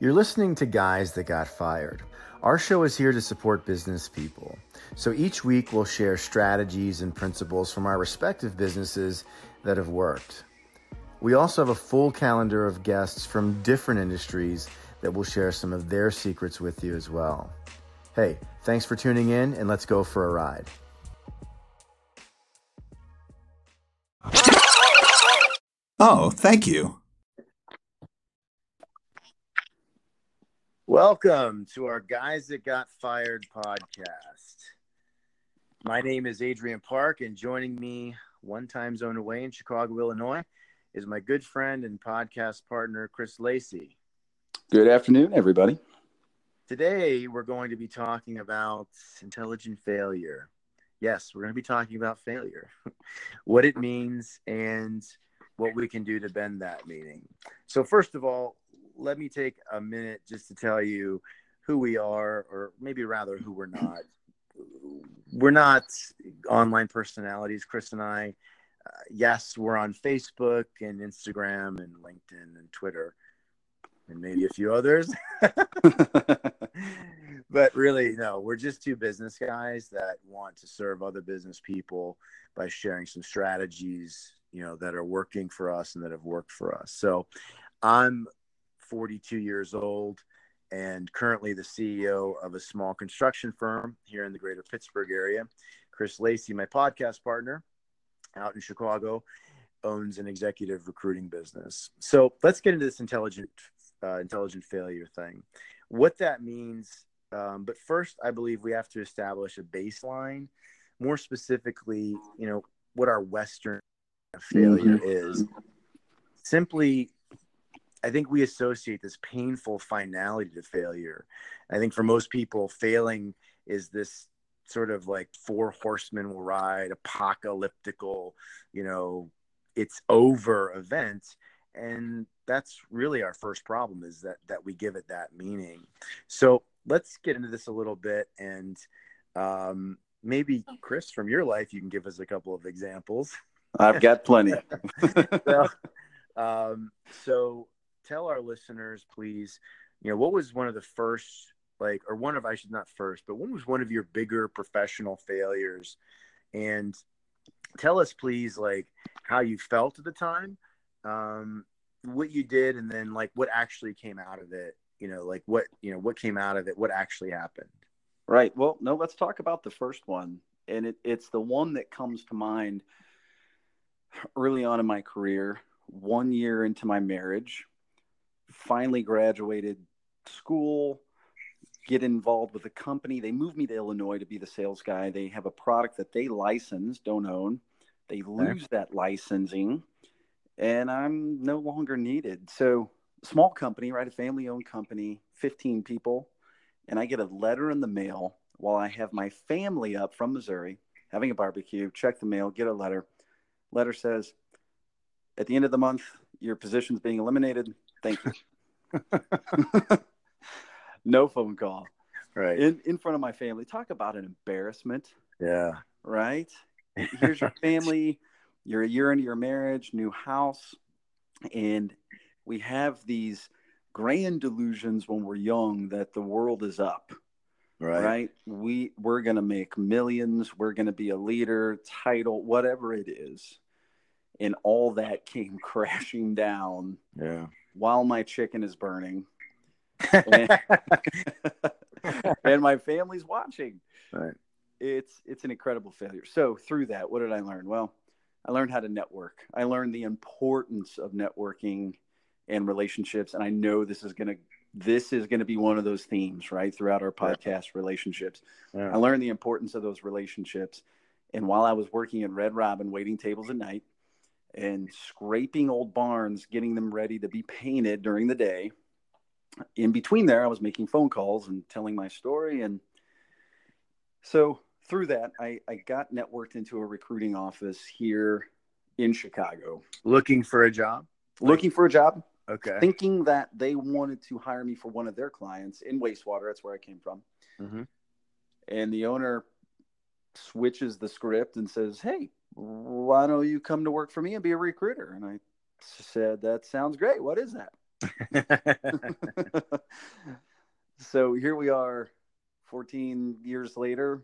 You're listening to Guys That Got Fired. Our show is here to support business people. So each week we'll share strategies and principles from our respective businesses that have worked. We also have a full calendar of guests from different industries that will share some of their secrets with you as well. Hey, thanks for tuning in and let's go for a ride. Oh, thank you. Welcome to our Guys That Got Fired podcast. My name is Adrian Park, and joining me one time zone away in Chicago, Illinois, is my good friend and podcast partner, Chris Lacey. Good afternoon, everybody. Today, we're going to be talking about intelligent failure. Yes, we're going to be talking about failure, what it means, and what we can do to bend that meaning. So, first of all, let me take a minute just to tell you who we are, or maybe rather who we're not. We're not online personalities, Chris and I. Uh, yes, we're on Facebook and Instagram and LinkedIn and Twitter and maybe a few others. but really, no, we're just two business guys that want to serve other business people by sharing some strategies, you know, that are working for us and that have worked for us. So I'm 42 years old and currently the CEO of a small construction firm here in the greater Pittsburgh area. Chris Lacey, my podcast partner out in Chicago, owns an executive recruiting business. So let's get into this intelligent, uh, intelligent failure thing. What that means, um, but first, I believe we have to establish a baseline. More specifically, you know, what our Western failure mm-hmm. is. Simply I think we associate this painful finality to failure. I think for most people, failing is this sort of like four horsemen will ride, apocalyptical, you know, it's over event. And that's really our first problem is that that we give it that meaning. So let's get into this a little bit and um, maybe Chris from your life, you can give us a couple of examples. I've got plenty. so, um, so tell our listeners, please, you know, what was one of the first, like, or one of, I should not first, but what was one of your bigger professional failures? And tell us, please, like, how you felt at the time, um, what you did, and then, like, what actually came out of it, you know, like, what, you know, what came out of it, what actually happened. Right. Well, no, let's talk about the first one. And it, it's the one that comes to mind early on in my career, one year into my marriage finally graduated school, get involved with a company. They moved me to Illinois to be the sales guy. They have a product that they license, don't own. They lose that licensing, and I'm no longer needed. So, small company, right? A family owned company, 15 people. And I get a letter in the mail while I have my family up from Missouri having a barbecue. Check the mail, get a letter. Letter says, at the end of the month, your position's being eliminated. Thank you. no phone call. Right. In in front of my family. Talk about an embarrassment. Yeah. Right? Here's your family. You're a year into your marriage, new house, and we have these grand delusions when we're young that the world is up. Right. Right? We we're going to make millions, we're going to be a leader, title, whatever it is. And all that came crashing down. Yeah while my chicken is burning and, and my family's watching. Right. It's it's an incredible failure. So through that, what did I learn? Well, I learned how to network. I learned the importance of networking and relationships, and I know this is gonna this is going to be one of those themes right throughout our podcast yeah. relationships yeah. i learned the importance of those relationships and while i was working at red robin waiting tables at night and scraping old barns, getting them ready to be painted during the day. In between there, I was making phone calls and telling my story. And so through that, I, I got networked into a recruiting office here in Chicago. Looking for a job? Looking for a job. Okay. Thinking that they wanted to hire me for one of their clients in wastewater. That's where I came from. Mm-hmm. And the owner switches the script and says, Hey, why don't you come to work for me and be a recruiter? And I said, that sounds great. What is that? so here we are 14 years later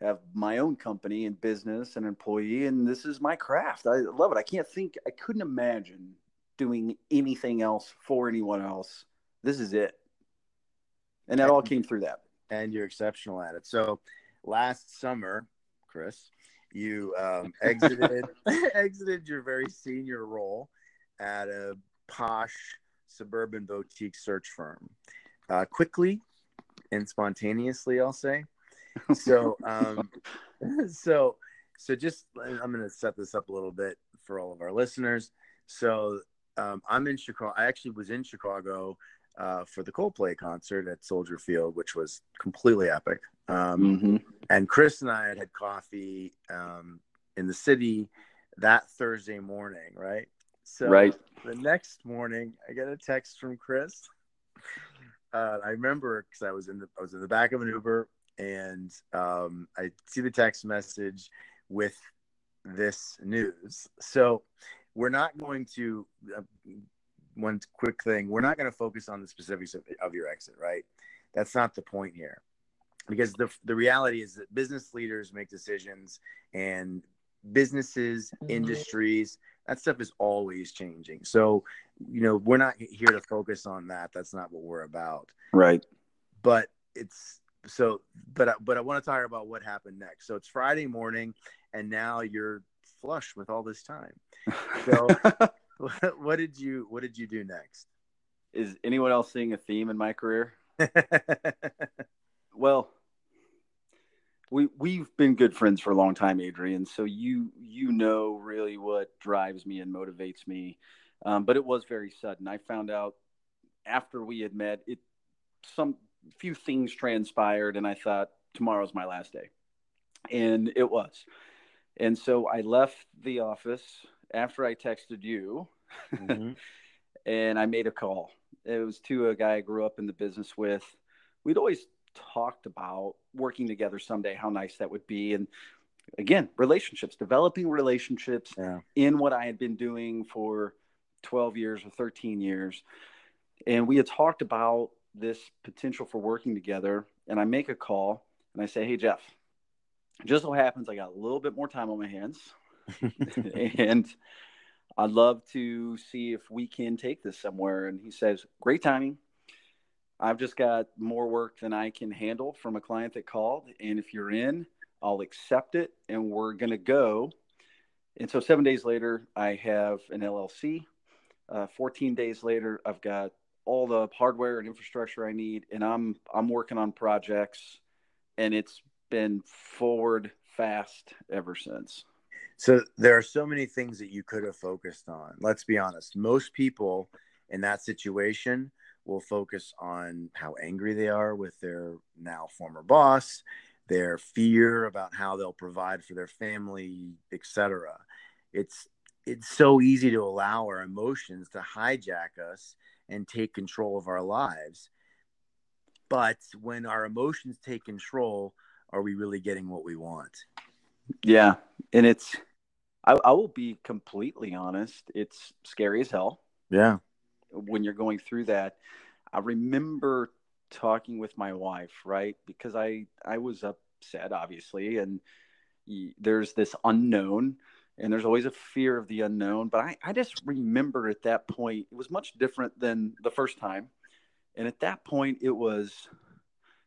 have my own company and business and employee and this is my craft i love it i can't think i couldn't imagine doing anything else for anyone else this is it and that all came through that and you're exceptional at it so last summer chris you um, exited exited your very senior role at a posh suburban boutique search firm. Uh, quickly and spontaneously i'll say. So um so so just i'm going to set this up a little bit for all of our listeners. So um, i'm in chicago i actually was in chicago uh, for the coldplay concert at soldier field which was completely epic um, mm-hmm. and chris and i had had coffee um, in the city that thursday morning right so right. the next morning i get a text from chris uh, I remember because I was in the I was in the back of an Uber and um, I see the text message with this news. So we're not going to uh, one quick thing. We're not going to focus on the specifics of, of your exit, right? That's not the point here, because the the reality is that business leaders make decisions and businesses, mm-hmm. industries, that stuff is always changing. So, you know, we're not here to focus on that. That's not what we're about. Right. But it's so but but I want to talk about what happened next. So it's Friday morning and now you're flush with all this time. So what, did you what did you do next? Is anyone else seeing a theme in my career? well, we we've been good friends for a long time, Adrian. So you you know really what drives me and motivates me. Um, but it was very sudden. I found out after we had met. It some few things transpired, and I thought tomorrow's my last day, and it was. And so I left the office after I texted you, mm-hmm. and I made a call. It was to a guy I grew up in the business with. We'd always talked about working together someday, how nice that would be. And again, relationships, developing relationships yeah. in what I had been doing for 12 years or 13 years. And we had talked about this potential for working together. And I make a call and I say, Hey, Jeff, just so happens I got a little bit more time on my hands. and I'd love to see if we can take this somewhere. And he says, Great timing. I've just got more work than I can handle from a client that called. And if you're in, I'll accept it and we're going to go. And so, seven days later, I have an LLC. Uh, 14 days later, I've got all the hardware and infrastructure I need, and I'm I'm working on projects, and it's been forward fast ever since. So there are so many things that you could have focused on. Let's be honest. Most people in that situation will focus on how angry they are with their now former boss, their fear about how they'll provide for their family, etc. It's it's so easy to allow our emotions to hijack us and take control of our lives. But when our emotions take control, are we really getting what we want? Yeah. And it's, I, I will be completely honest, it's scary as hell. Yeah. When you're going through that. I remember talking with my wife, right? Because I, I was upset, obviously, and there's this unknown and there's always a fear of the unknown. But I, I just remember at that point, it was much different than the first time. And at that point, it was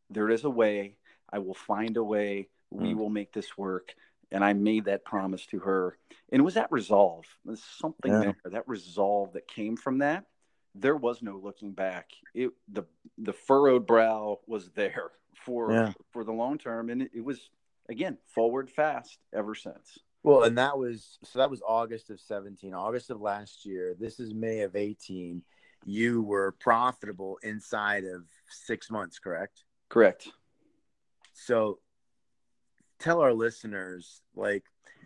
there is a way. I will find a way. We mm. will make this work. And I made that promise to her. And it was that resolve. There's something yeah. there, that resolve that came from that. There was no looking back. It the the furrowed brow was there for yeah. for the long term, and it, it was again forward fast ever since. Well, and that was so that was August of 17, August of last year. This is May of 18. You were profitable inside of six months, correct? Correct. So tell our listeners, like,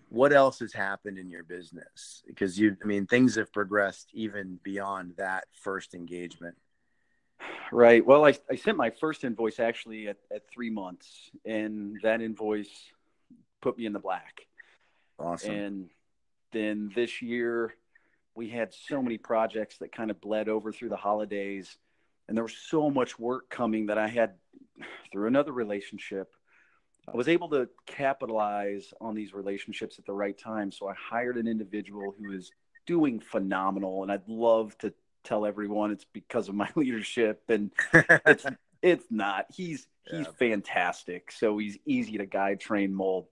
what else has happened in your business? Because you, I mean, things have progressed even beyond that first engagement. Right. Well, I, I sent my first invoice actually at, at three months, and that invoice put me in the black Awesome. And then this year, we had so many projects that kind of bled over through the holidays, and there was so much work coming that I had through another relationship. I was able to capitalize on these relationships at the right time. So I hired an individual who is doing phenomenal, and I'd love to tell everyone it's because of my leadership, and it's it's not. He's he's yeah. fantastic. So he's easy to guide, train, mold.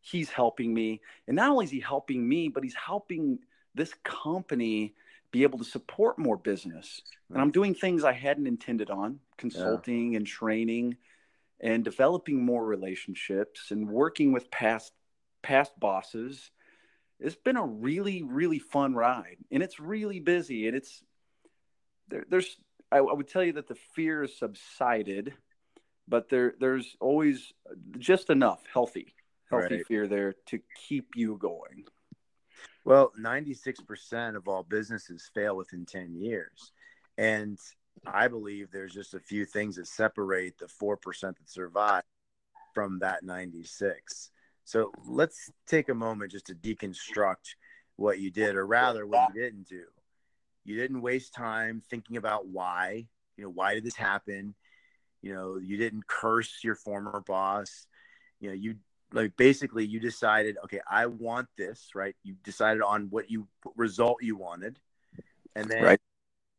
He's helping me, and not only is he helping me, but he's helping this company be able to support more business. And I'm doing things I hadn't intended on, consulting yeah. and training and developing more relationships and working with past past bosses. It's been a really really fun ride and it's really busy and it's there, there's I, I would tell you that the fear has subsided, but there there's always just enough healthy healthy right. fear there to keep you going. Well, 96% of all businesses fail within 10 years. And I believe there's just a few things that separate the 4% that survive from that 96. So let's take a moment just to deconstruct what you did, or rather, what you didn't do. You didn't waste time thinking about why, you know, why did this happen? You know, you didn't curse your former boss. You know, you like basically you decided okay i want this right you decided on what you result you wanted and then right.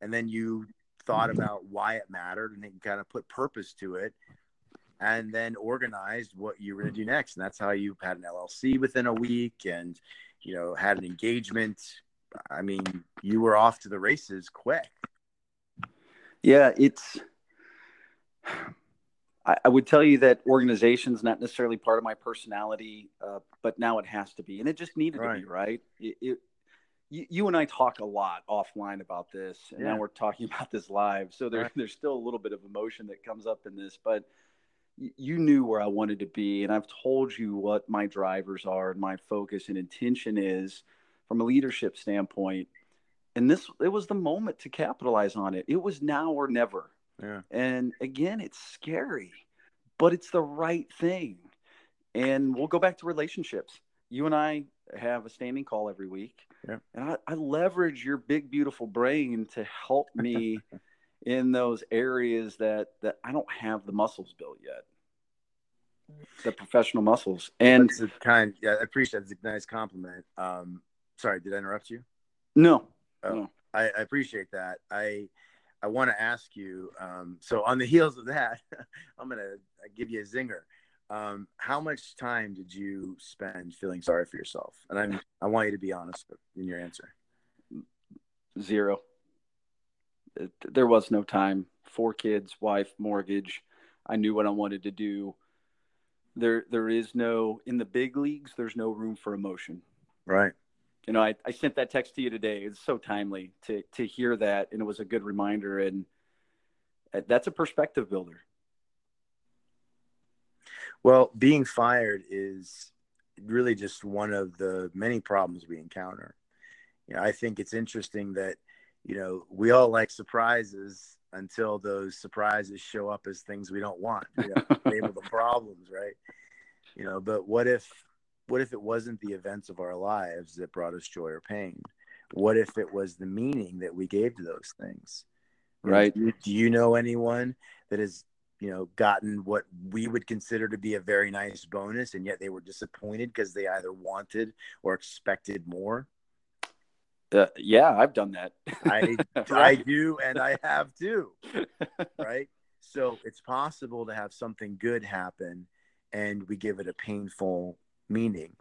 and then you thought about why it mattered and then kind of put purpose to it and then organized what you were going to do next and that's how you had an llc within a week and you know had an engagement i mean you were off to the races quick yeah it's I, I would tell you that organization's not necessarily part of my personality, uh, but now it has to be, and it just needed right. to be, right? It, it, you, you, and I talk a lot offline about this, and yeah. now we're talking about this live. So there, right. there's still a little bit of emotion that comes up in this, but you knew where I wanted to be, and I've told you what my drivers are and my focus and intention is from a leadership standpoint. And this, it was the moment to capitalize on it. It was now or never. Yeah. And again, it's scary, but it's the right thing. And we'll go back to relationships. You and I have a standing call every week. Yeah. And I, I leverage your big, beautiful brain to help me in those areas that, that I don't have the muscles built yet. The professional muscles. And kind, yeah, I appreciate it. It's a nice compliment. Um, sorry, did I interrupt you? No. Oh, no. I, I appreciate that. I, I want to ask you. Um, so on the heels of that, I'm gonna give you a zinger. Um, how much time did you spend feeling sorry for yourself? And I'm I want you to be honest in your answer. Zero. It, there was no time. Four kids, wife, mortgage. I knew what I wanted to do. There, there is no in the big leagues. There's no room for emotion. Right you know, I, I sent that text to you today. It's so timely to to hear that, and it was a good reminder. And uh, that's a perspective builder. Well, being fired is really just one of the many problems we encounter. You know, I think it's interesting that you know we all like surprises until those surprises show up as things we don't want. You know, label the problems, right? You know, but what if what if it wasn't the events of our lives that brought us joy or pain? What if it was the meaning that we gave to those things? Right. Do you, do you know anyone that has, you know, gotten what we would consider to be a very nice bonus and yet they were disappointed because they either wanted or expected more? Uh, yeah, I've done that. I I do, and I have too. Right. So it's possible to have something good happen, and we give it a painful meaning.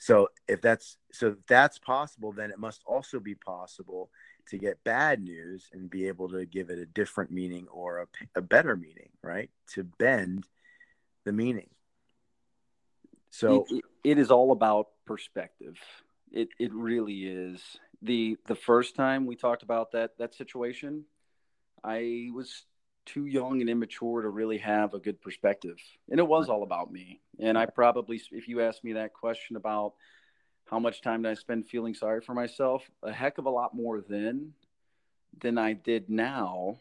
So if that's so if that's possible, then it must also be possible to get bad news and be able to give it a different meaning or a, a better meaning, right? To bend the meaning. So it, it is all about perspective. It it really is. The the first time we talked about that that situation, I was too young and immature to really have a good perspective. And it was all about me. And I probably, if you asked me that question about how much time did I spend feeling sorry for myself, a heck of a lot more then than I did now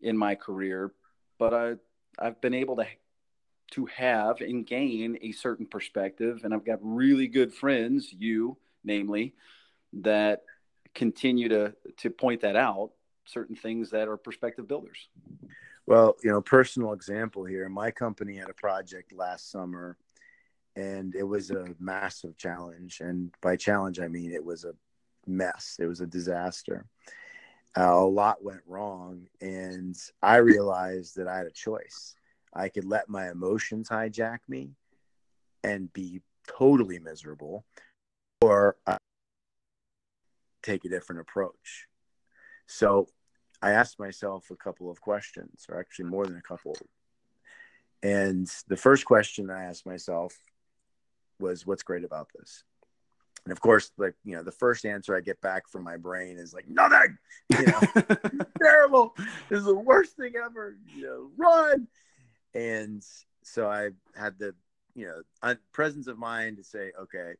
in my career. But I, I've been able to to have and gain a certain perspective, and I've got really good friends, you namely, that continue to to point that out certain things that are prospective builders. Well you know personal example here my company had a project last summer and it was a massive challenge. And by challenge i mean it was a mess. It was a disaster. Uh, a lot went wrong and i realized that i had a choice. I could let my emotions hijack me and be totally miserable or I take a different approach. So i asked myself a couple of questions or actually more than a couple and the first question i asked myself was what's great about this and of course, like you know, the first answer I get back from my brain is like nothing. You know, terrible. This is the worst thing ever. You know, run. And so I had the you know presence of mind to say, okay,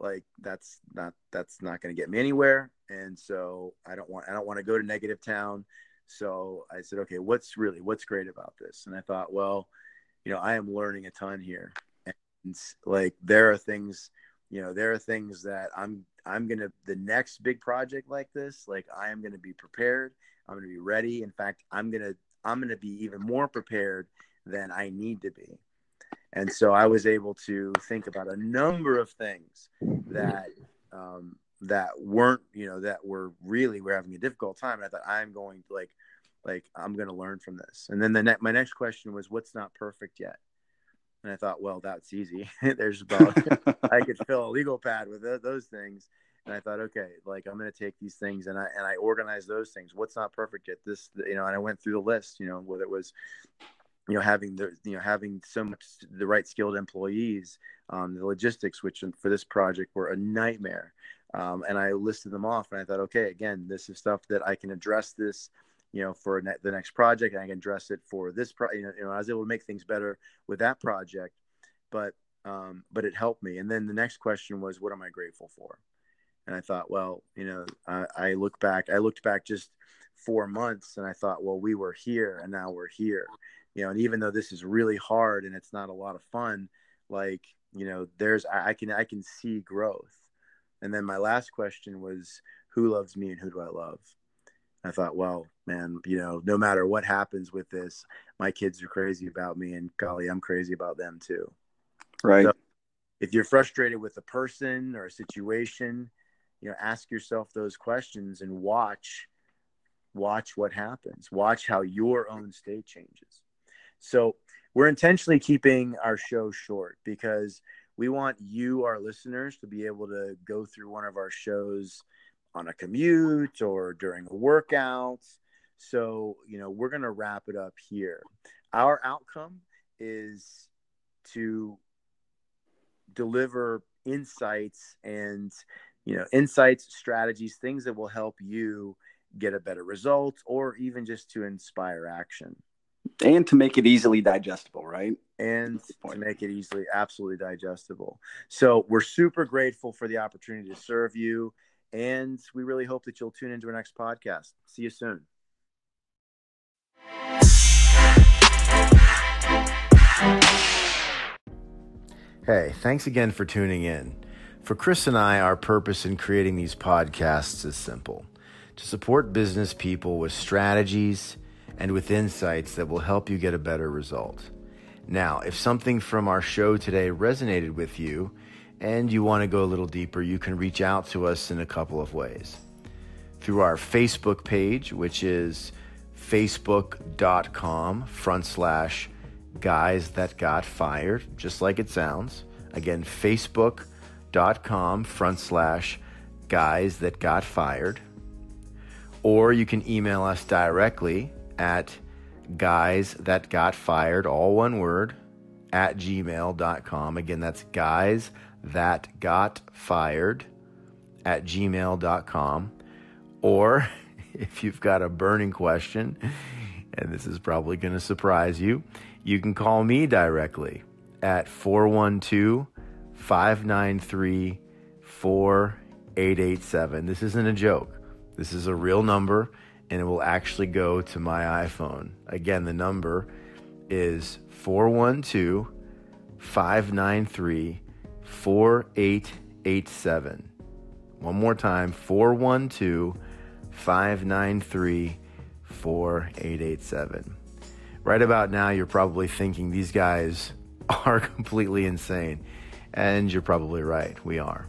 like that's not that's not going to get me anywhere. And so I don't want I don't want to go to negative town. So I said, okay, what's really what's great about this? And I thought, well, you know, I am learning a ton here, and like there are things you know there are things that i'm i'm gonna the next big project like this like i am gonna be prepared i'm gonna be ready in fact i'm gonna i'm gonna be even more prepared than i need to be and so i was able to think about a number of things that um, that weren't you know that were really we're having a difficult time and i thought i'm going to like like i'm going to learn from this and then the ne- my next question was what's not perfect yet and I thought, well, that's easy. There's about I could fill a legal pad with those things. And I thought, okay, like I'm going to take these things and I and I organized those things. What's not perfect yet? This, you know, and I went through the list. You know, whether it was, you know, having the you know having so much the right skilled employees, um, the logistics, which for this project were a nightmare. Um, and I listed them off, and I thought, okay, again, this is stuff that I can address this you know, for ne- the next project, I can address it for this. Pro- you, know, you know, I was able to make things better with that project, but um, but it helped me. And then the next question was, what am I grateful for? And I thought, well, you know, I, I look back. I looked back just four months, and I thought, well, we were here, and now we're here. You know, and even though this is really hard and it's not a lot of fun, like you know, there's I, can I can see growth. And then my last question was, who loves me and who do I love? I thought, well, man, you know, no matter what happens with this, my kids are crazy about me, and golly, I'm crazy about them too. Right. So if you're frustrated with a person or a situation, you know, ask yourself those questions and watch, watch what happens. Watch how your own state changes. So we're intentionally keeping our show short because we want you, our listeners, to be able to go through one of our shows on a commute or during a workout. So, you know, we're going to wrap it up here. Our outcome is to deliver insights and, you know, insights, strategies, things that will help you get a better result or even just to inspire action. And to make it easily digestible, right? And to make it easily, absolutely digestible. So we're super grateful for the opportunity to serve you and we really hope that you'll tune into our next podcast. See you soon. Hey, thanks again for tuning in. For Chris and I, our purpose in creating these podcasts is simple to support business people with strategies and with insights that will help you get a better result. Now, if something from our show today resonated with you, and you want to go a little deeper, you can reach out to us in a couple of ways. Through our Facebook page, which is facebook.com front slash guys that got fired, just like it sounds. Again, facebook.com front slash guys that got fired. Or you can email us directly at guys that got fired, all one word, at gmail.com. Again, that's guys that got fired at gmail.com. Or if you've got a burning question, and this is probably going to surprise you, you can call me directly at 412 593 4887. This isn't a joke. This is a real number, and it will actually go to my iPhone. Again, the number is 412 593 4887. One more time 412 593 4887. Right about now, you're probably thinking these guys are completely insane. And you're probably right. We are.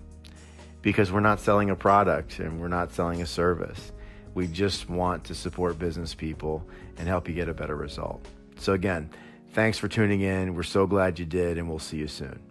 Because we're not selling a product and we're not selling a service. We just want to support business people and help you get a better result. So, again, thanks for tuning in. We're so glad you did, and we'll see you soon.